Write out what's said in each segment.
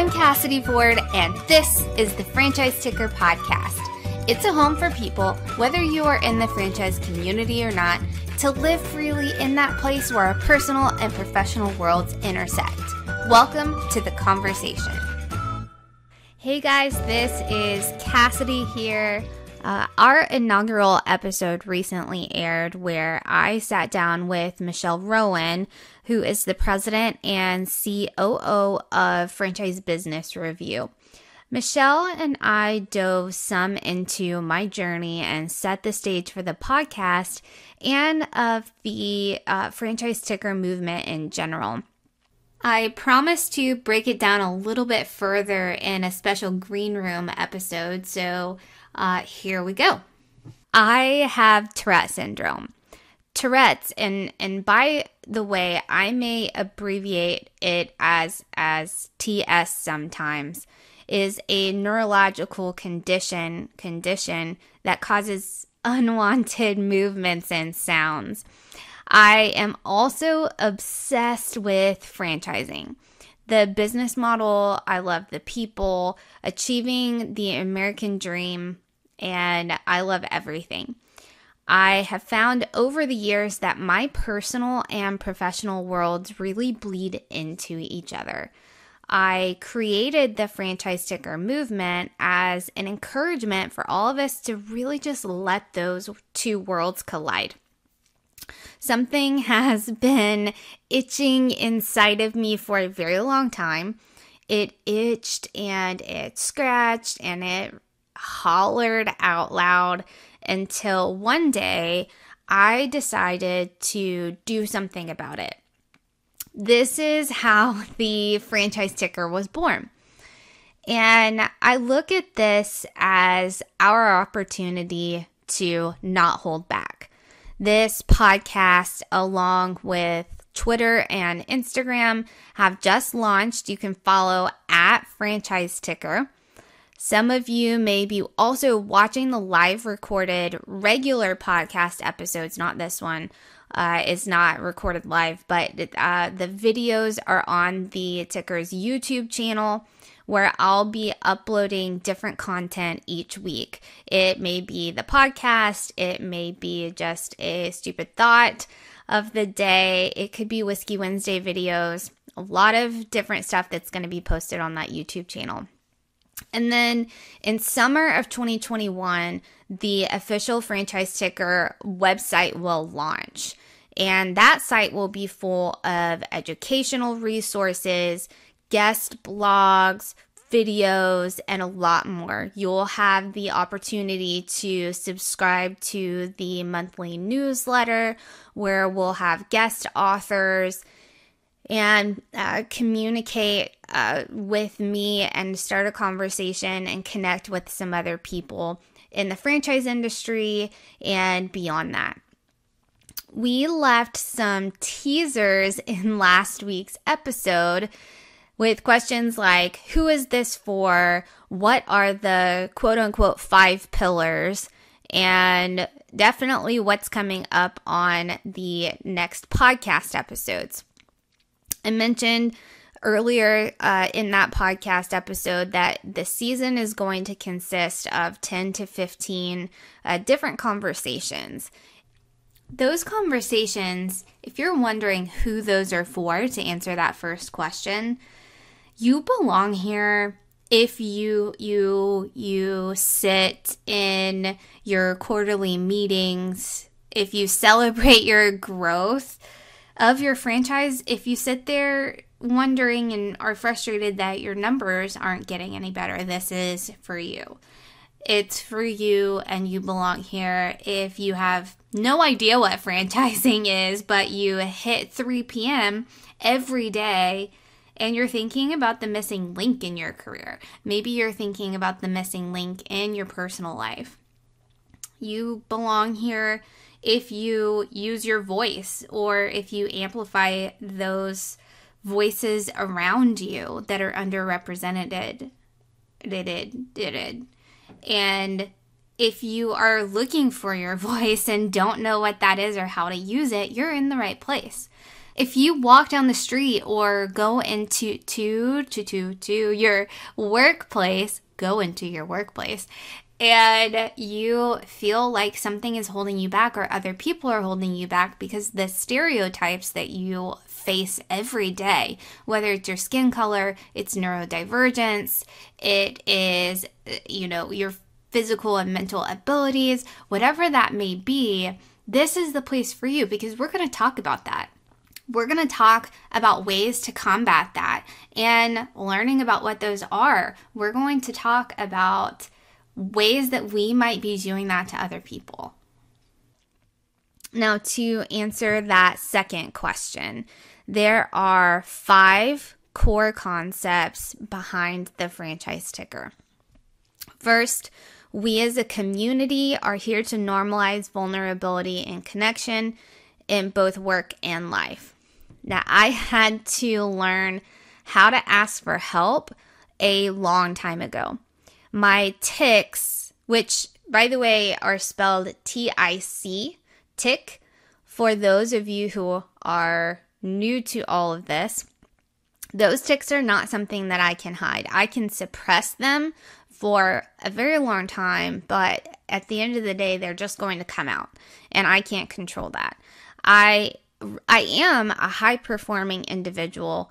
I'm Cassidy Ford, and this is the Franchise Ticker Podcast. It's a home for people, whether you are in the franchise community or not, to live freely in that place where our personal and professional worlds intersect. Welcome to the conversation. Hey guys, this is Cassidy here. Uh, our inaugural episode recently aired where I sat down with Michelle Rowan, who is the president and COO of Franchise Business Review. Michelle and I dove some into my journey and set the stage for the podcast and of the uh, franchise ticker movement in general. I promise to break it down a little bit further in a special green room episode, so uh, here we go. I have Tourette syndrome. Tourette's, and and by the way, I may abbreviate it as as TS sometimes, is a neurological condition condition that causes unwanted movements and sounds. I am also obsessed with franchising. The business model, I love the people, achieving the American dream, and I love everything. I have found over the years that my personal and professional worlds really bleed into each other. I created the franchise ticker movement as an encouragement for all of us to really just let those two worlds collide. Something has been itching inside of me for a very long time. It itched and it scratched and it hollered out loud until one day I decided to do something about it. This is how the franchise ticker was born. And I look at this as our opportunity to not hold back. This podcast, along with Twitter and Instagram, have just launched. You can follow at Franchise Ticker. Some of you may be also watching the live recorded regular podcast episodes, not this one. Uh, is not recorded live, but uh, the videos are on the Ticker's YouTube channel where I'll be uploading different content each week. It may be the podcast, it may be just a stupid thought of the day, it could be Whiskey Wednesday videos, a lot of different stuff that's going to be posted on that YouTube channel. And then in summer of 2021, the official franchise ticker website will launch. And that site will be full of educational resources, guest blogs, videos, and a lot more. You'll have the opportunity to subscribe to the monthly newsletter where we'll have guest authors and uh, communicate uh, with me and start a conversation and connect with some other people in the franchise industry and beyond that we left some teasers in last week's episode with questions like Who is this for? What are the quote unquote five pillars? And definitely what's coming up on the next podcast episodes. I mentioned earlier uh, in that podcast episode that the season is going to consist of 10 to 15 uh, different conversations. Those conversations, if you're wondering who those are for to answer that first question, you belong here if you you you sit in your quarterly meetings, if you celebrate your growth of your franchise, if you sit there wondering and are frustrated that your numbers aren't getting any better, this is for you. It's for you and you belong here. If you have no idea what franchising is, but you hit 3 p.m. every day and you're thinking about the missing link in your career, maybe you're thinking about the missing link in your personal life. You belong here if you use your voice or if you amplify those voices around you that are underrepresented. Did it, did it. And if you are looking for your voice and don't know what that is or how to use it, you're in the right place. If you walk down the street or go into to to to to your workplace, go into your workplace and you feel like something is holding you back or other people are holding you back because the stereotypes that you face every day, whether it's your skin color, it's neurodivergence, it is, you know, your physical and mental abilities, whatever that may be, this is the place for you because we're going to talk about that. We're going to talk about ways to combat that and learning about what those are. We're going to talk about ways that we might be doing that to other people. Now, to answer that second question, there are five core concepts behind the franchise ticker. First, we as a community are here to normalize vulnerability and connection in both work and life. Now, I had to learn how to ask for help a long time ago. My tics, which by the way are spelled T I C, tick, for those of you who are new to all of this, those tics are not something that I can hide. I can suppress them for a very long time, but at the end of the day, they're just going to come out, and I can't control that. I I am a high performing individual,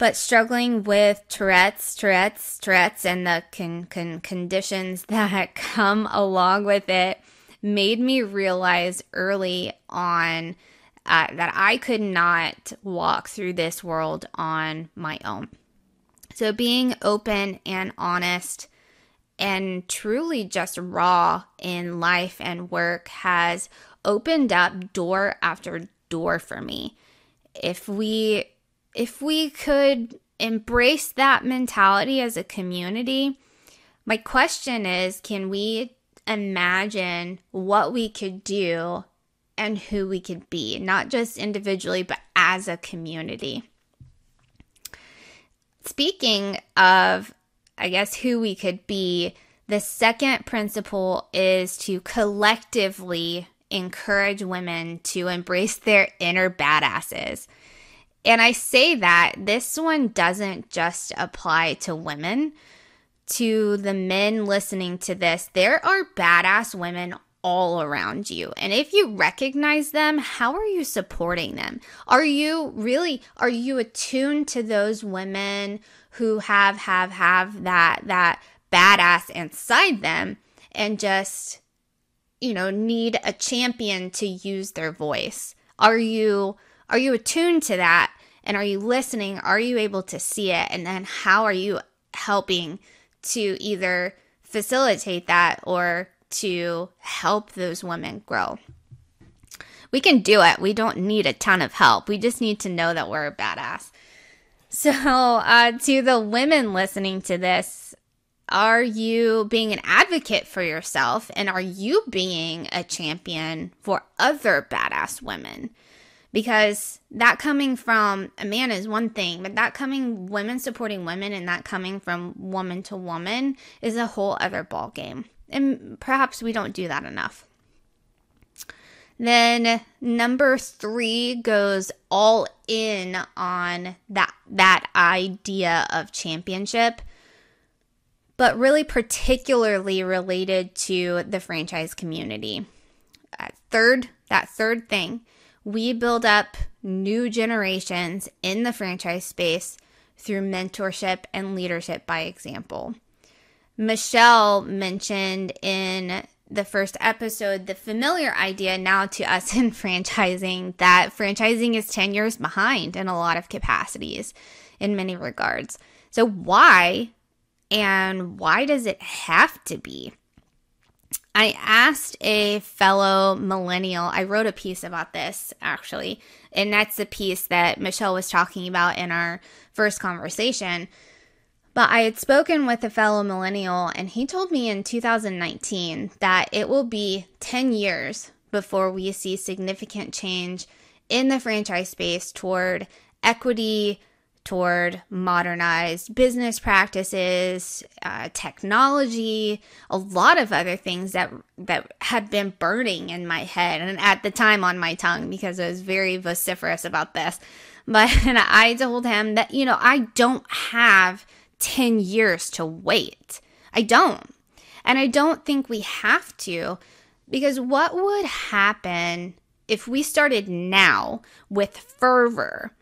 but struggling with Tourette's, Tourette's, Tourette's, and the con- con- conditions that come along with it made me realize early on uh, that I could not walk through this world on my own. So, being open and honest and truly just raw in life and work has opened up door after door for me. If we if we could embrace that mentality as a community, my question is can we imagine what we could do and who we could be, not just individually, but as a community? Speaking of I guess, who we could be. The second principle is to collectively encourage women to embrace their inner badasses. And I say that this one doesn't just apply to women. To the men listening to this, there are badass women all around you. And if you recognize them, how are you supporting them? Are you really are you attuned to those women who have have have that that badass inside them and just you know need a champion to use their voice are you are you attuned to that? And are you listening? Are you able to see it? And then how are you helping to either facilitate that or to help those women grow? We can do it. We don't need a ton of help. We just need to know that we're a badass. So, uh, to the women listening to this, are you being an advocate for yourself? And are you being a champion for other badass women? Because that coming from a man is one thing, but that coming women supporting women and that coming from woman to woman is a whole other ball game. And perhaps we don't do that enough. Then number three goes all in on that that idea of championship, but really particularly related to the franchise community. Third, that third thing, we build up new generations in the franchise space through mentorship and leadership by example. Michelle mentioned in the first episode, the familiar idea now to us in franchising that franchising is 10 years behind in a lot of capacities in many regards. So, why and why does it have to be? I asked a fellow millennial, I wrote a piece about this actually, and that's the piece that Michelle was talking about in our first conversation. But I had spoken with a fellow millennial, and he told me in 2019 that it will be 10 years before we see significant change in the franchise space toward equity, toward modernized business practices, uh, technology, a lot of other things that that had been burning in my head and at the time on my tongue because I was very vociferous about this. But I told him that you know I don't have ten years to wait. I don't, and I don't think we have to, because what would happen if we started now with fervor?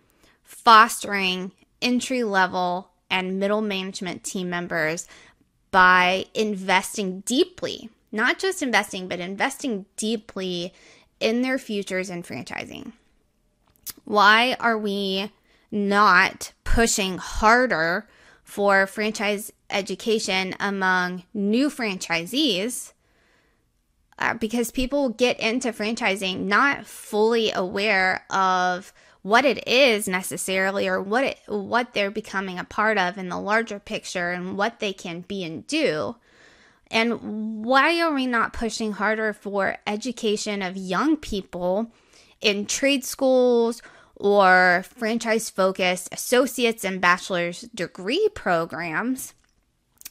fostering entry level and middle management team members by investing deeply, not just investing, but investing deeply in their futures in franchising. Why are we not pushing harder for franchise education among new franchisees? Uh, because people get into franchising not fully aware of what it is necessarily or what it what they're becoming a part of in the larger picture and what they can be and do. And why are we not pushing harder for education of young people in trade schools or franchise focused associates and bachelor's degree programs?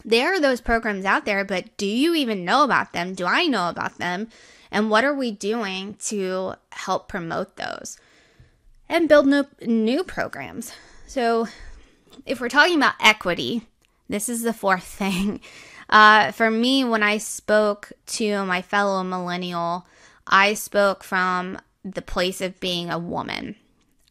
There are those programs out there, but do you even know about them? Do I know about them? And what are we doing to help promote those? And build new, new programs. So, if we're talking about equity, this is the fourth thing. Uh, for me, when I spoke to my fellow millennial, I spoke from the place of being a woman.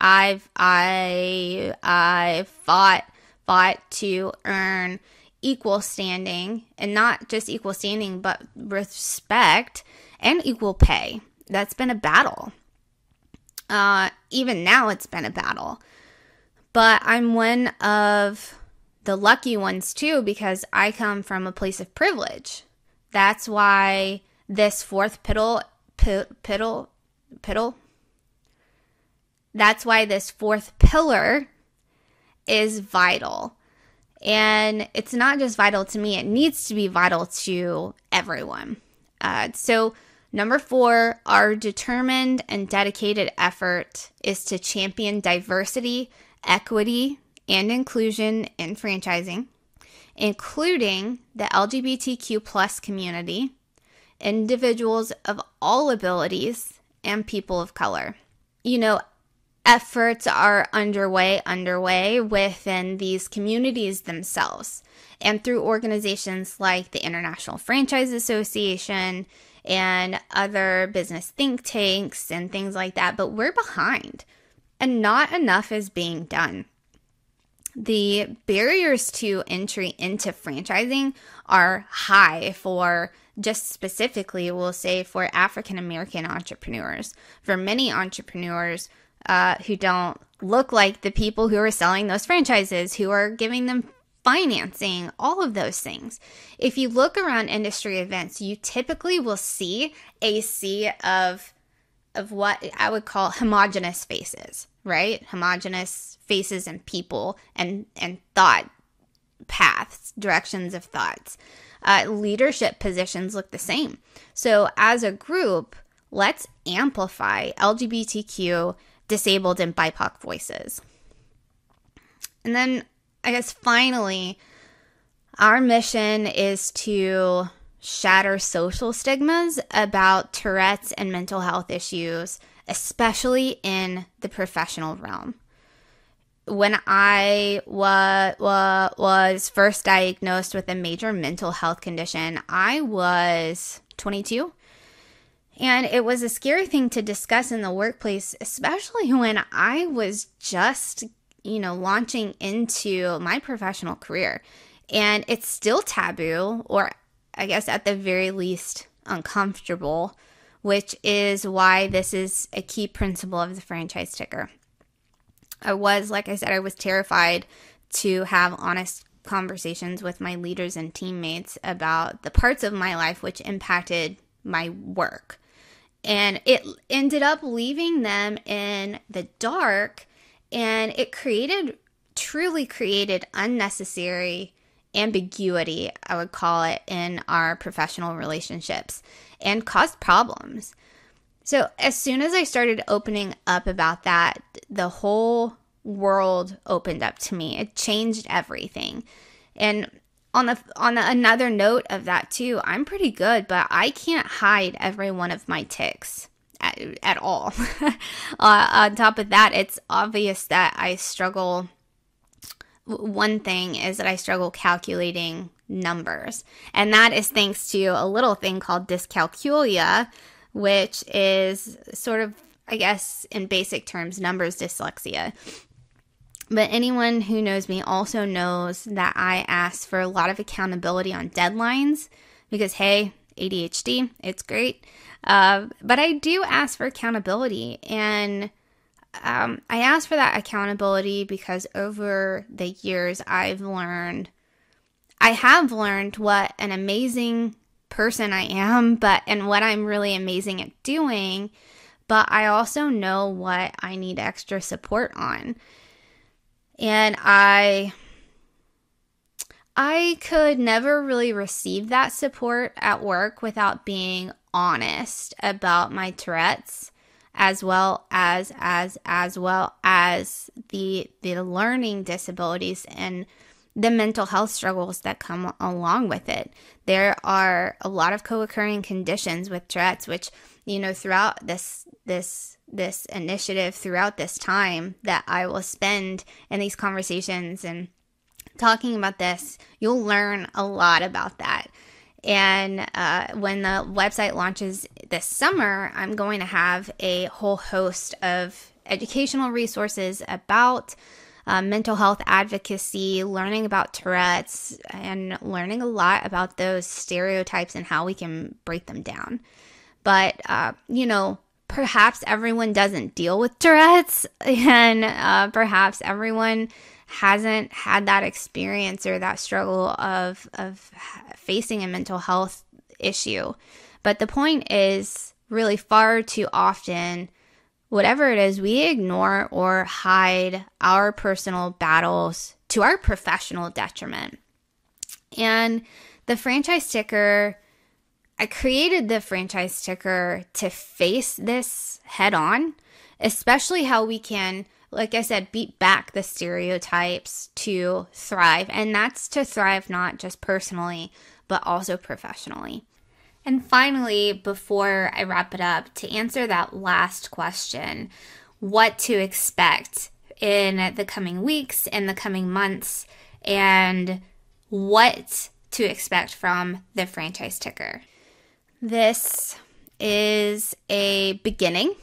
I've I I fought fought to earn equal standing and not just equal standing but respect and equal pay. That's been a battle. Uh, even now, it's been a battle. But I'm one of the lucky ones too because I come from a place of privilege. That's why this fourth piddle, piddle, piddle. That's why this fourth pillar is vital. And it's not just vital to me, it needs to be vital to everyone. Uh, so, Number four, our determined and dedicated effort is to champion diversity, equity, and inclusion in franchising, including the LGBTQ plus community, individuals of all abilities, and people of color. You know, efforts are underway underway within these communities themselves and through organizations like the International Franchise Association and other business think tanks and things like that, but we're behind and not enough is being done. The barriers to entry into franchising are high for just specifically, we'll say, for African American entrepreneurs. For many entrepreneurs uh, who don't look like the people who are selling those franchises, who are giving them financing, all of those things. If you look around industry events, you typically will see a sea of of what I would call homogenous faces, right? Homogenous faces and people and and thought paths, directions of thoughts. Uh, leadership positions look the same. So as a group, let's amplify LGBTQ, disabled, and BIPOC voices. And then I guess finally, our mission is to shatter social stigmas about Tourette's and mental health issues, especially in the professional realm. When I wa- wa- was first diagnosed with a major mental health condition, I was 22. And it was a scary thing to discuss in the workplace, especially when I was just you know, launching into my professional career. And it's still taboo, or I guess at the very least, uncomfortable, which is why this is a key principle of the franchise ticker. I was, like I said, I was terrified to have honest conversations with my leaders and teammates about the parts of my life which impacted my work. And it ended up leaving them in the dark and it created, truly created unnecessary ambiguity, I would call it, in our professional relationships and caused problems. So, as soon as I started opening up about that, the whole world opened up to me. It changed everything. And on the on the, another note of that too, I'm pretty good, but I can't hide every one of my tics at, at all. uh, on top of that, it's obvious that I struggle. One thing is that I struggle calculating numbers, and that is thanks to a little thing called dyscalculia, which is sort of, I guess, in basic terms, numbers dyslexia. But anyone who knows me also knows that I ask for a lot of accountability on deadlines because, hey, ADHD, it's great. Uh, but I do ask for accountability. And um, I ask for that accountability because over the years, I've learned, I have learned what an amazing person I am, but and what I'm really amazing at doing. But I also know what I need extra support on. And I I could never really receive that support at work without being honest about my Tourette's as well as as as well as the the learning disabilities and the mental health struggles that come along with it. There are a lot of co-occurring conditions with Tourette's which, you know, throughout this this this initiative throughout this time that I will spend in these conversations and talking about this, you'll learn a lot about that. And uh, when the website launches this summer, I'm going to have a whole host of educational resources about uh, mental health advocacy, learning about Tourette's, and learning a lot about those stereotypes and how we can break them down. But, uh, you know, perhaps everyone doesn't deal with Tourette's, and uh, perhaps everyone hasn't had that experience or that struggle of of facing a mental health issue. But the point is, really, far too often, whatever it is, we ignore or hide our personal battles to our professional detriment. And the franchise ticker I created the franchise ticker to face this head on, especially how we can, like I said, beat back the stereotypes to thrive. And that's to thrive not just personally, but also professionally. And finally, before I wrap it up, to answer that last question, what to expect in the coming weeks, in the coming months, and what to expect from the franchise ticker. This is a beginning.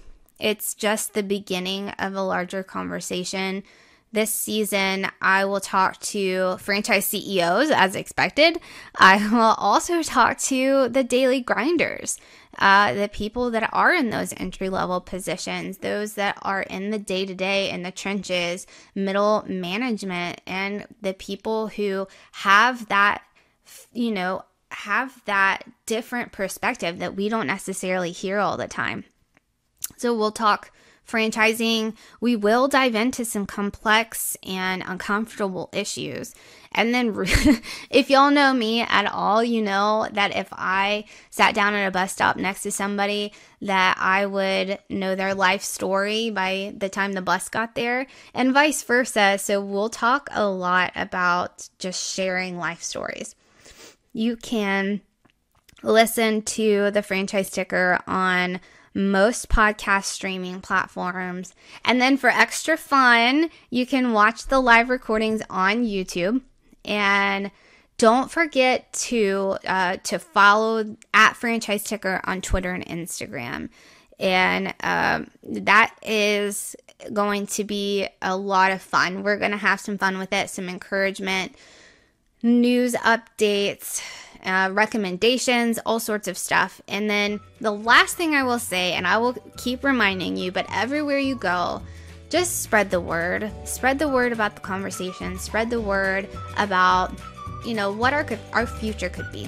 It's just the beginning of a larger conversation. This season, I will talk to franchise CEOs as expected. I will also talk to the daily grinders, uh, the people that are in those entry level positions, those that are in the day to day, in the trenches, middle management, and the people who have that, you know, have that different perspective that we don't necessarily hear all the time. So we'll talk franchising. We will dive into some complex and uncomfortable issues. And then, if y'all know me at all, you know that if I sat down at a bus stop next to somebody, that I would know their life story by the time the bus got there, and vice versa. So, we'll talk a lot about just sharing life stories you can listen to the franchise ticker on most podcast streaming platforms. And then for extra fun, you can watch the live recordings on YouTube. And don't forget to uh, to follow at franchise ticker on Twitter and Instagram. And um, that is going to be a lot of fun. We're going to have some fun with it, some encouragement news updates, uh, recommendations, all sorts of stuff. And then the last thing I will say, and I will keep reminding you, but everywhere you go, just spread the word. Spread the word about the conversation. Spread the word about, you know, what our our future could be.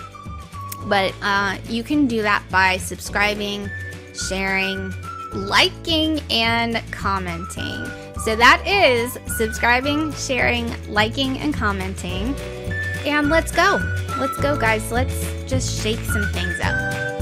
But uh, you can do that by subscribing, sharing, liking, and commenting. So that is subscribing, sharing, liking, and commenting. And let's go. Let's go, guys. Let's just shake some things up.